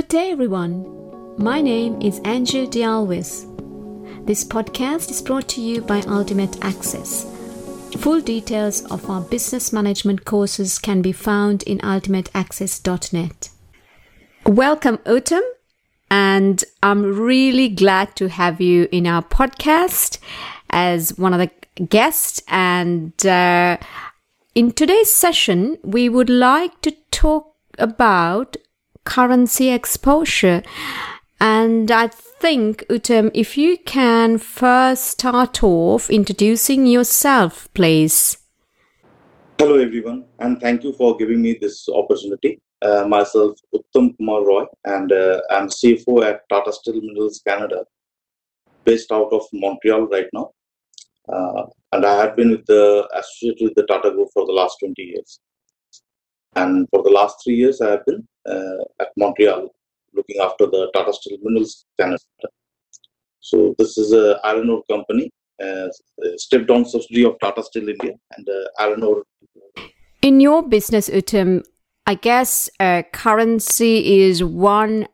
Good day, everyone. My name is Andrew Dialwis. This podcast is brought to you by Ultimate Access. Full details of our business management courses can be found in ultimateaccess.net. Welcome, Uttam, and I'm really glad to have you in our podcast as one of the guests. And uh, in today's session, we would like to talk about currency exposure. And I think, Uttam, if you can first start off introducing yourself, please. Hello, everyone, and thank you for giving me this opportunity. Uh, myself, Uttam Kumar Roy, and uh, I'm CFO at Tata Steel Minerals Canada, based out of Montreal right now. Uh, and I have been with the associated with the Tata Group for the last 20 years. And for the last three years, I have been at Montreal looking after the Tata Steel Minerals Canada. So this is a iron ore company, uh, step down subsidiary of Tata Steel India and uh, iron ore. In your business, Uttam, I guess uh, currency is one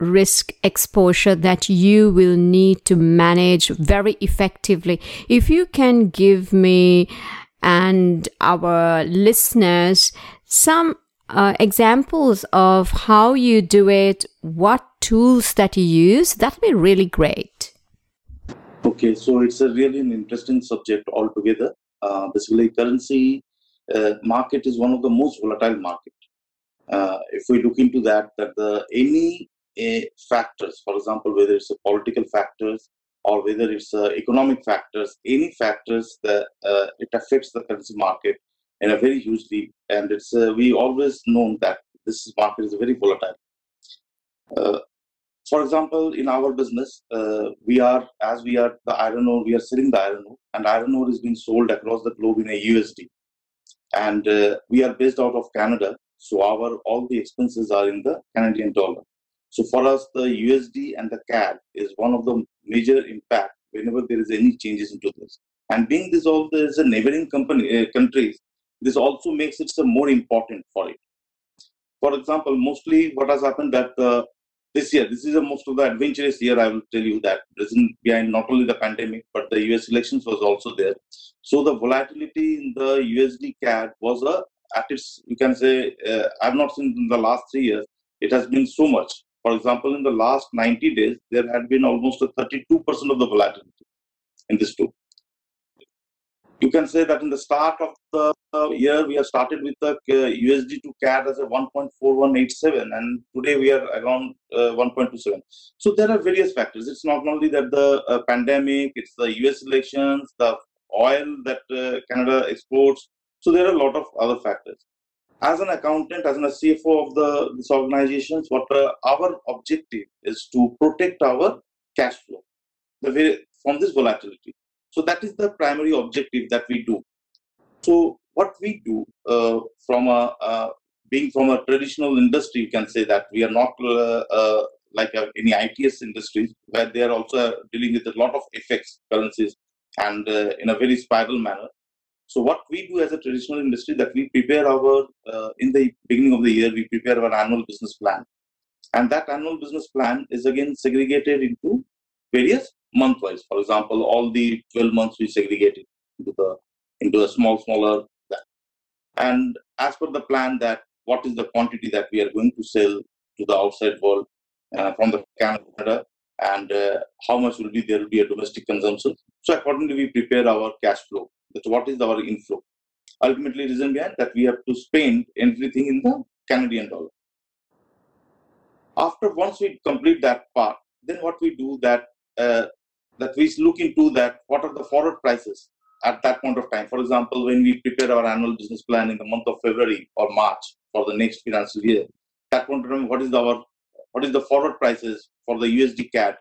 risk exposure that you will need to manage very effectively. If you can give me and our listeners some uh, examples of how you do it, what tools that you use, that'd be really great. Okay, so it's a really an interesting subject altogether. Uh, basically, currency uh, market is one of the most volatile market. Uh, if we look into that, that the any uh, factors, for example, whether it's a political factors or whether it's uh, economic factors, any factors that it affects the currency market in a very hugely, and it's uh, we always known that this market is very volatile. Uh, for example, in our business, uh, we are as we are the iron ore, we are selling the iron ore, and iron ore is being sold across the globe in a USD, and uh, we are based out of Canada, so our all the expenses are in the Canadian dollar. So for us, the USD and the CAD is one of the major impact whenever there is any changes into this. And being this all there is a neighboring company uh, countries, this also makes it more important for it. For example, mostly what has happened that uh, this year, this is a most of the adventurous year, I will tell you that reason behind not only the pandemic, but the US elections was also there. So the volatility in the USD CAD was a, at its, you can say, uh, I've not seen in the last three years, it has been so much. For example, in the last 90 days, there had been almost a 32% of the volatility in this too you can say that in the start of the year we have started with the USD uh, to CAD as a 1.4187 and today we are around uh, 1.27. So there are various factors. It's not only that the uh, pandemic, it's the US elections, the oil that uh, Canada exports. So there are a lot of other factors. As an accountant, as a CFO of the this organizations, what uh, our objective is to protect our cash flow the way, from this volatility. So that is the primary objective that we do. So what we do uh, from a uh, being from a traditional industry, you can say that we are not uh, uh like uh, any ITS industries where they are also dealing with a lot of FX currencies and uh, in a very spiral manner. So what we do as a traditional industry that we prepare our in the beginning of the year we prepare our annual business plan, and that annual business plan is again segregated into various month wise. For example, all the 12 months we segregated into the into a small, smaller. And as per the plan that what is the quantity that we are going to sell to the outside world uh, from the Canada and uh, how much will be there will be a domestic consumption. So accordingly we prepare our cash flow. That's what is our inflow. Ultimately reason behind that we have to spend everything in the Canadian dollar. After once we complete that part, then what we do that uh, that we look into that what are the forward prices at that point of time. For example, when we prepare our annual business plan in the month of February or March for the next financial year, that point of time, what is our what is the forward prices for the USD CAD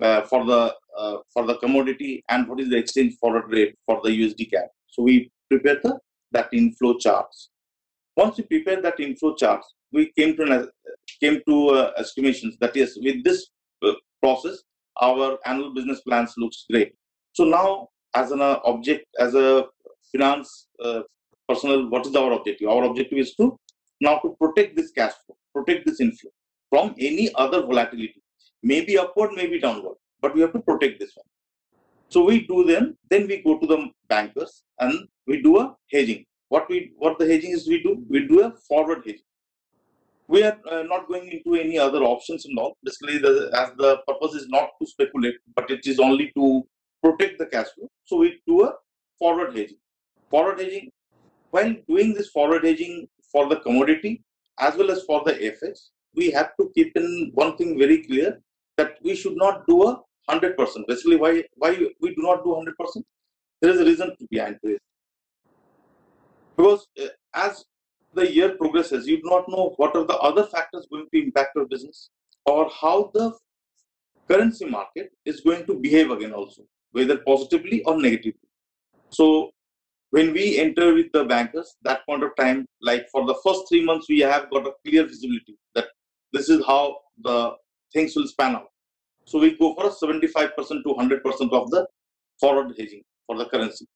uh, for the uh, for the commodity and what is the exchange forward rate for the USD CAD. So we prepare the that inflow charts. Once we prepare that inflow charts, we came to an, came to uh, estimations that yes, with this uh, process, our annual business plans looks great. So now, as an uh, object, as a finance uh, personal, what is our objective? Our objective is to now to protect this cash flow, protect this inflow. from any other volatility. Maybe upward, maybe downward, but we have to protect this one. So we do then, then we go to the bankers and we do a hedging. What we what the hedging is we do? We do a forward hedging. We are uh, not going into any other options and all. Basically, the, as the purpose is not to speculate, but it is only to protect the cash flow. So we do a forward hedging. Forward hedging, while doing this forward hedging for the commodity as well as for the FX, we have to keep in one thing very clear that we should not do a 100%. Basically, why, why we do not do 100%? There is a reason behind this. Because uh, as the year progresses, you do not know what are the other factors going to impact your business or how the currency market is going to behave again also, whether positively or negatively. So when we enter with the bankers, that point of time, like for the first three months, we have got a clear visibility that this is how the things will span out. So we go for a 75% to 100% of the forward hedging for the currency.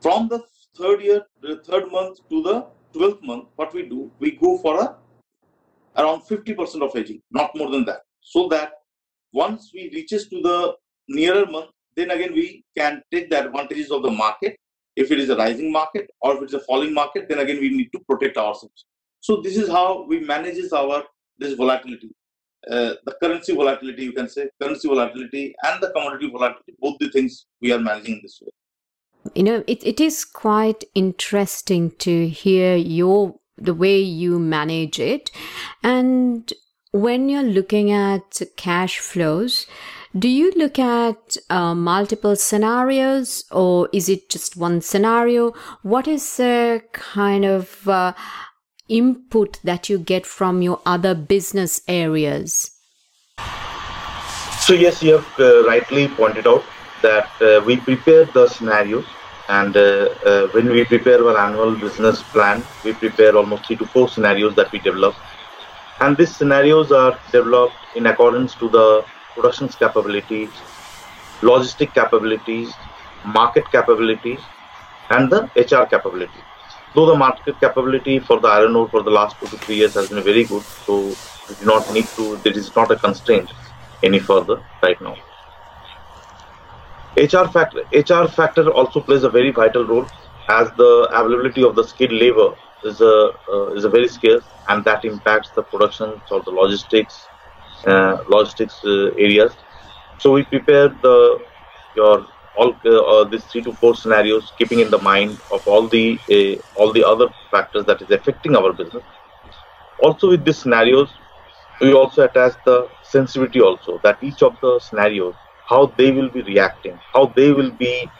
From the third year, the third month to the 12th month, what we do, we go for a around 50% of hedging, not more than that. So that once we reaches to the nearer month, then again we can take the advantages of the market. If it is a rising market or if it's a falling market, then again we need to protect ourselves. So this is how we manages our this volatility. Uh, the currency volatility, you can say, currency volatility and the commodity volatility, both the things we are managing this way. You know, it, it is quite interesting to hear your the way you manage it. And when you're looking at cash flows, do you look at uh, multiple scenarios or is it just one scenario? What is the kind of uh, input that you get from your other business areas? So, yes, you have uh, rightly pointed out that uh, we prepare the scenarios and uh, uh, when we prepare our annual business plan we prepare almost three to four scenarios that we develop. And these scenarios are developed in accordance to the production capabilities logistic capabilities market capabilities and the hr capability though the market capability for the iron ore for the last two to three years has been very good so we do not need to there is not a constraint any further right now HR factor, HR factor also plays a very vital role as the availability of the skilled labor is a uh, is a very scarce and that impacts the production or the logistics uh, logistics uh, areas. So we prepare the your all uh, these three to four scenarios, keeping in the mind of all the uh, all the other factors that is affecting our business. Also with these scenarios, we also attach the sensitivity also that each of the scenarios how they will be reacting, how they will be,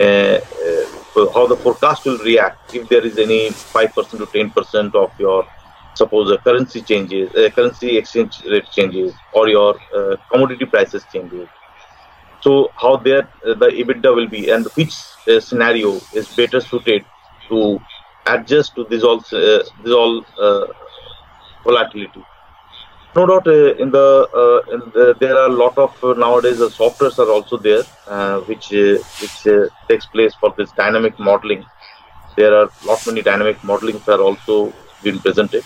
uh, uh, how the forecast will react if there is any 5% to 10% of your, suppose a currency changes, uh, currency exchange rate changes, or your uh, commodity prices changes. So how there uh, the EBITDA will be, and which uh, scenario is better suited to adjust to this all this all volatility no doubt uh, in the, uh, in the, there are a lot of uh, nowadays the softwares are also there which which takes place for this dynamic modeling. There are lot many dynamic modelings are also being presented.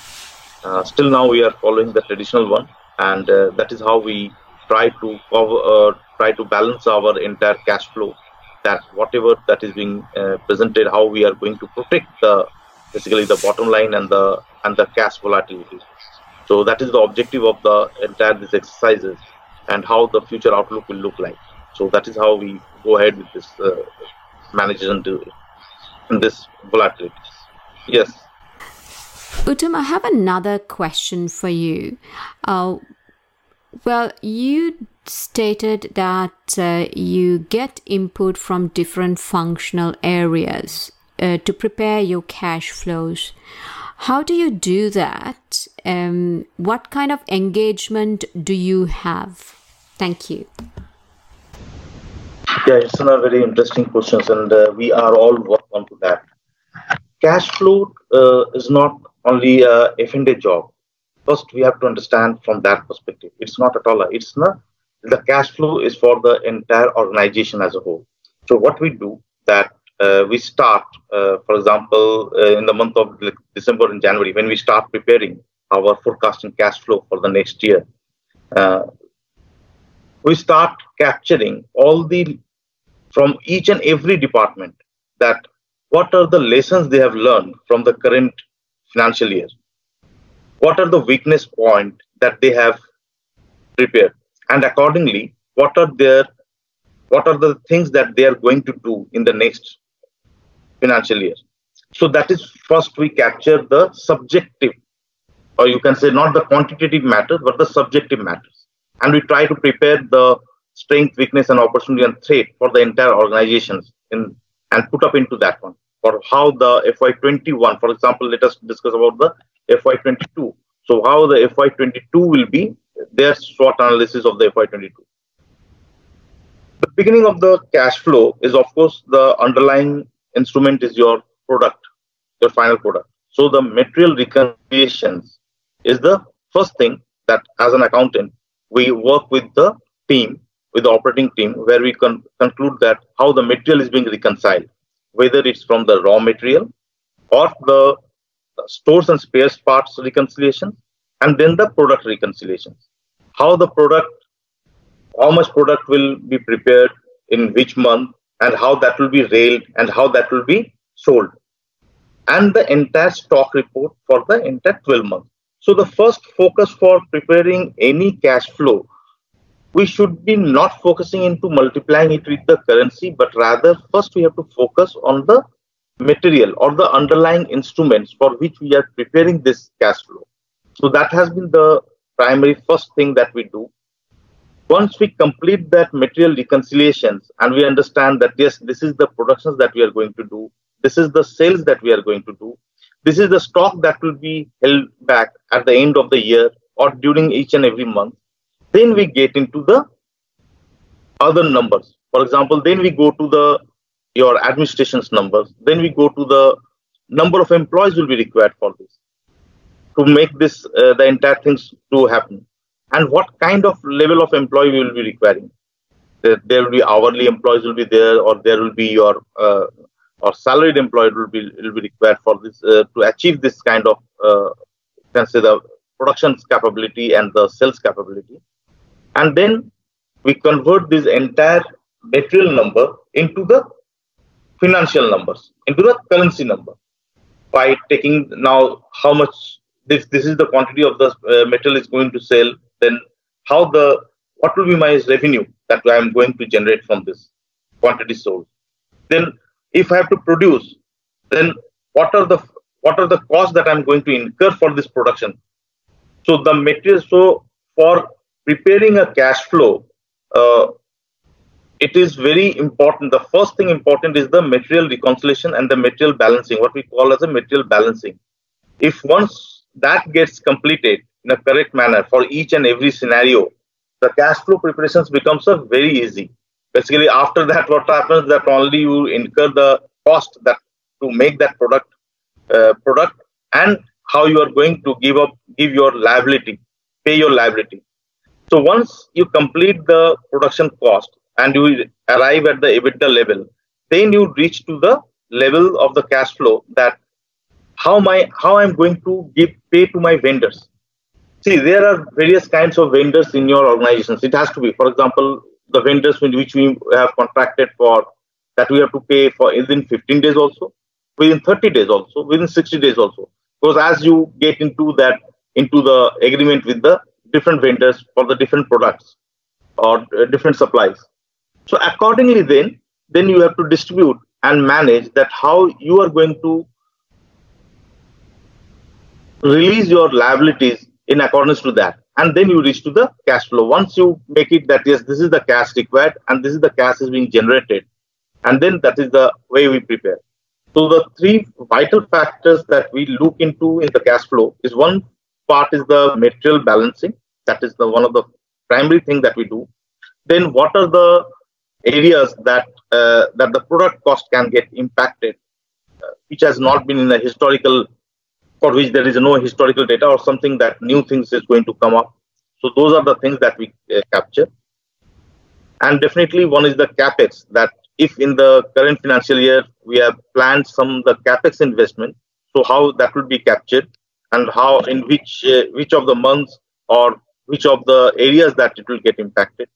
Still now we are following the traditional one and that is how we try to cover, try to balance our entire cash flow that whatever that is being uh, presented how we are going to protect the basically the bottom line and the and the cash volatility so that is the objective of the entire these exercises and how the future outlook will look like. So that is how we go ahead with this uh, management and this volatility. Yes. Uttam, I have another question for you. Uh, well, you stated that uh, you get input from different functional areas uh, to prepare your cash flows. How do you do that? Um, what kind of engagement do you have? Thank you. Yeah, it's a very interesting questions, and uh, we are all working on to that. Cash flow uh, is not only a F&A job. First, we have to understand from that perspective. It's not at all. It's not. The cash flow is for the entire organization as a whole. So what we do that uh, we start, uh, for example, uh, in the month of December and January, when we start preparing our forecasting cash flow for the next year, uh, we start capturing all the from each and every department that what are the lessons they have learned from the current financial year. What are the weakness point that they have prepared? And accordingly what are their what are the things that they are going to do in the next financial year? So that is first we capture the subjective or you can say not the quantitative matters but the subjective matters. And we try to prepare the strength weakness and opportunity and threat for the entire organizations in and put up into that one for how the fy21 for example let us discuss about the fy22 so how the fy22 will be their SWOT analysis of the fy22 the beginning of the cash flow is of course the underlying instrument is your product your final product. So the material reconciliations is the first thing that as an accountant we work with the team with the operating team where we can conclude that how the material is being reconciled whether it's from the raw material or the stores and spares parts reconciliation and then the product reconciliation. How the product how much product will be prepared in which month and how that will be railed and how that will be sold. And the entire stock report for the entire 12 months so the first focus for preparing any cash flow we should be not focusing into multiplying it with the currency, but rather first we have to focus on the material or the underlying instruments for which we are preparing this cash flow. So that has been the primary first thing that we do. Once we complete that material reconciliations and we understand that yes, this is the productions that we are going to do, this is the sales that we are going to do, this is the stock that will be held back at the end of the year or during each and every month then we get into the other numbers. For example, then we go to the your administration's numbers. Then we go to the number of employees will be required for this to make this uh, the entire things to happen, and what kind of level of employee we will be requiring. There, there will be hourly employees will be there, or there will be your uh, or salaried employee will be will be required for this uh, to achieve this kind of uh, can say the production capability and the sales capability. And then we convert this entire material number into the financial numbers into the currency number. By taking now how much this this is the quantity of the uh, metal is going to sell then how the what will be my revenue that i am going to generate from this quantity sold. Then if i have to produce then what are the what are the costs that i'm going to incur for this production so the material so for preparing a cash flow, uh, it is very important. The first thing important is the material reconciliation and the material balancing, what we call as a material balancing. If once that gets completed in a correct manner for each and every scenario, the cash flow preparations becomes a very easy. Basically, after that, what happens that only you incur the cost that to make that product uh, product and how you are going to give up give your liability, pay your liability. So once you complete the production cost and you arrive at the EBITDA level, then you reach to the level of the cash flow that how my how I'm going to give pay to my vendors. See, there are various kinds of vendors in your organizations. It has to be, for example, the vendors which we have contracted for that we have to pay for within 15 days also, within 30 days also, within 60 days also. Because as you get into that into the agreement with the different vendors for the different products or uh, different supplies. So accordingly, then then you have to distribute and manage that how you are going to release your liabilities in accordance to that and then you reach to the cash flow. Once you make it that yes this is the cash required and this is the cash is being generated and then that is the way we prepare. So the three vital factors that we look into in the cash flow is one part is the material balancing. That is the one of the primary thing that we do. Then what are the areas that uh, that the product cost can get impacted uh, which has not been in the historical for which there is no historical data or something that new things is going to come up so those are the things that we uh, capture and definitely one is the capex that if in the current financial year we have planned some the capex investment so how that would be captured and how in which uh, which of the months or which of the areas that it will get impacted.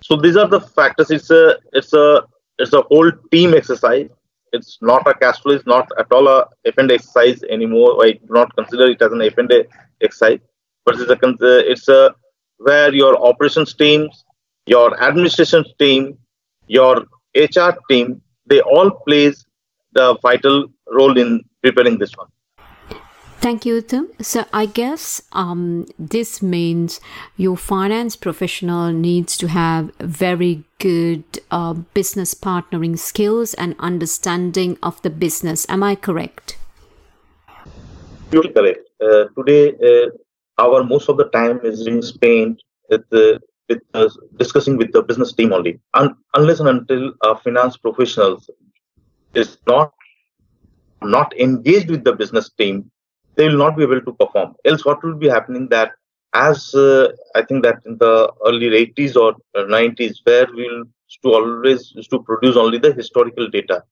So these are the factors. It's a it's a it's a whole team exercise. It's not a cash flow. It's not at all a F&A exercise anymore. I do not consider it as an F&A exercise, but it's a uh, it's a where your operations teams, your administration team, your HR team, they all plays the vital role in preparing this one. Thank you, Uttam. So I guess um, this means your finance professional needs to have very good uh, business partnering skills and understanding of the business. Am I correct? You're correct. Uh, today, uh, our most of the time is being spent with, uh, with uh, discussing with the business team only, Un- unless and until our finance professionals is not not engaged with the business team they will not be able to perform. Else, what will be happening that as uh, I think that in the early 80s or 90s, where we'll to always used to produce only the historical data.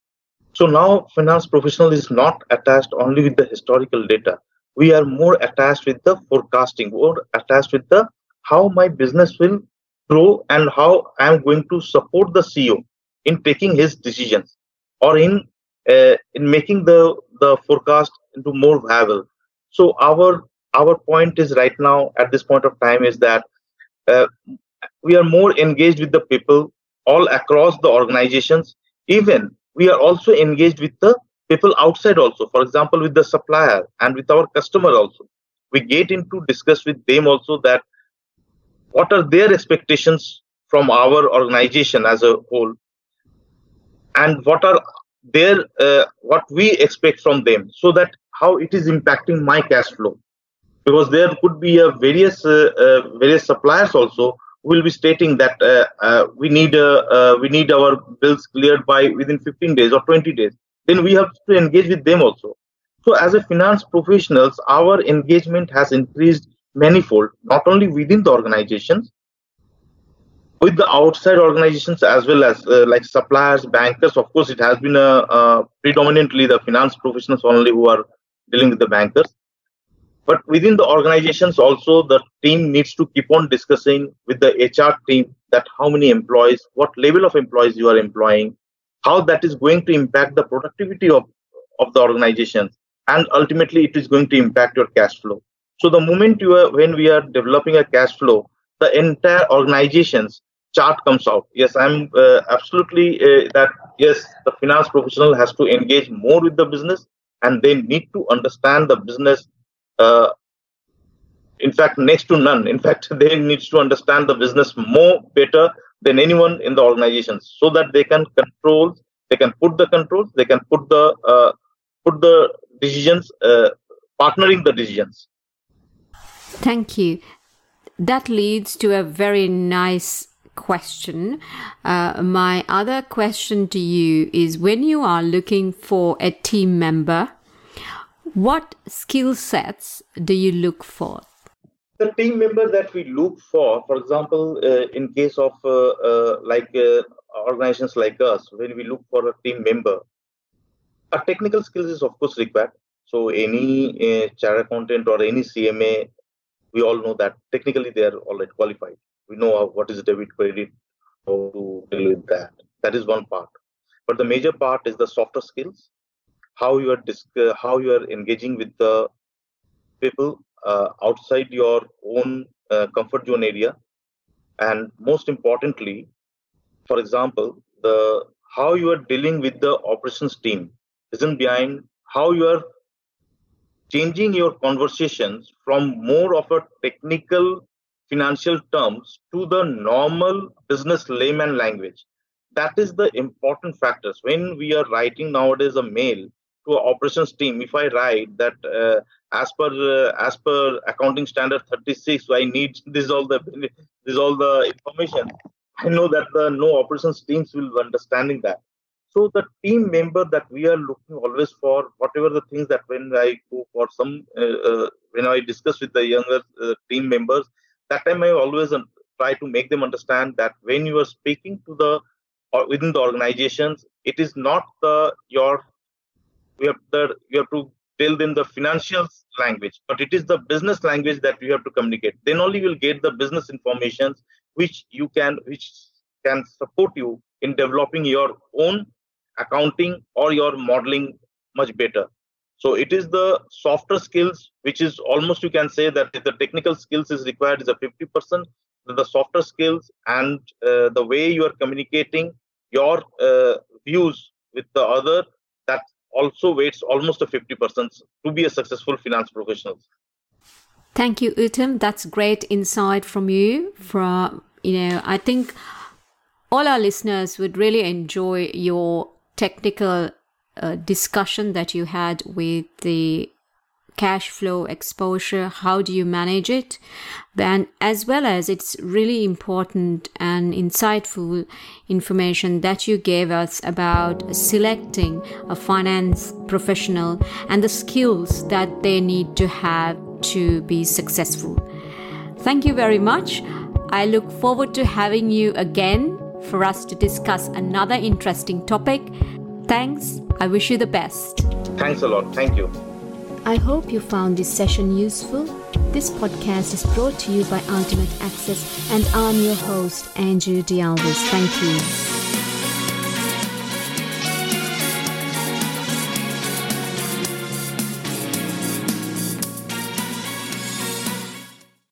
So now finance professional is not attached only with the historical data. We are more attached with the forecasting or attached with the how my business will grow and how I am going to support the CEO in taking his decisions or in uh, in making the the forecast into more viable so our our point is right now at this point of time is that uh, we are more engaged with the people all across the organizations. Even we are also engaged with the people outside also. For example, with the supplier and with our customer also. We get into discuss with them also that what are their expectations from our organization as a whole and what are their uh, what we expect from them so that how it is impacting my cash flow. Because there could be a various uh, uh, various suppliers also will be stating that uh, we need we need our bills cleared by within 15 days or 20 days. Then we have to engage with them also. So as a finance professionals our engagement has increased manifold not only within the organizations with the outside organizations as well as uh, like suppliers bankers of course it has been a, uh, predominantly the finance professionals only who are dealing with the bankers. But within the organizations also the team needs to keep on discussing with the hr team that how many employees what level of employees you are employing how that is going to impact the productivity of, of the organization, and ultimately it is going to impact your cash flow. So the moment you are when we are developing a cash flow the entire organizations chart comes out. Yes i'm uh, absolutely uh, that yes the finance professional has to engage more with the business and they need to understand the business uh, in fact next to none. In fact they need to understand the business more better than anyone in the organization so that they can control they can put the controls they can put the uh, put the decisions uh, partnering the decisions. Thank you. That leads to a very nice question. Uh, my other question to you is when you are looking for a team member, what skill sets do you look for? The team member that we look for, for example, uh, in case of uh, uh like uh, organizations like us, when we look for a team member, a technical skills is of course required. So any uh, charter accountant or any CMA, we all know that technically they are already qualified we know what is debit credit how to deal with that. That is one part. But the major part is the softer skills. How you are disc- uh, how you are engaging with the people uh, outside your own uh, comfort zone area. And most importantly for example the how you are dealing with the operations team isn't behind how you are changing your conversations from more of a technical financial terms to the normal business layman language. That is the important factors. When we are writing nowadays a mail to operations team, if I write that uh, as per uh, as per accounting standard 36, I need this all the this all the information. I know that the no operations teams will understanding that. So the team member that we are looking always for, whatever the things that when I go for some, uh, uh when I discuss with the younger uh, team members, that time i always um, try to make them understand that when you are speaking to the or within the organizations it is not the your you have the you have to tell them the financial language, but it is the business language that you have to communicate. Then only you will get the business information which you can which can support you in developing your own accounting or your modeling much better. So it is the softer skills, which is almost you can say that the technical skills is required is a 50%. The softer skills and uh, the way you are communicating your uh, views with the other that also weights almost a 50% to be a successful finance professional. Thank you, Uttam. That's great insight from you. From you know, I think all our listeners would really enjoy your technical uh, discussion that you had with the cash flow exposure how do you manage it? Then as well as it's really important and insightful information that you gave us about selecting a finance professional and the skills that they need to have to be successful. Thank you very much. I look forward to having you again for us to discuss another interesting topic thanks i wish you the best thanks a lot thank you I hope you found this session useful. This podcast is brought to you by Ultimate Access, and I'm your host, Andrew D'Alvis. Thank you.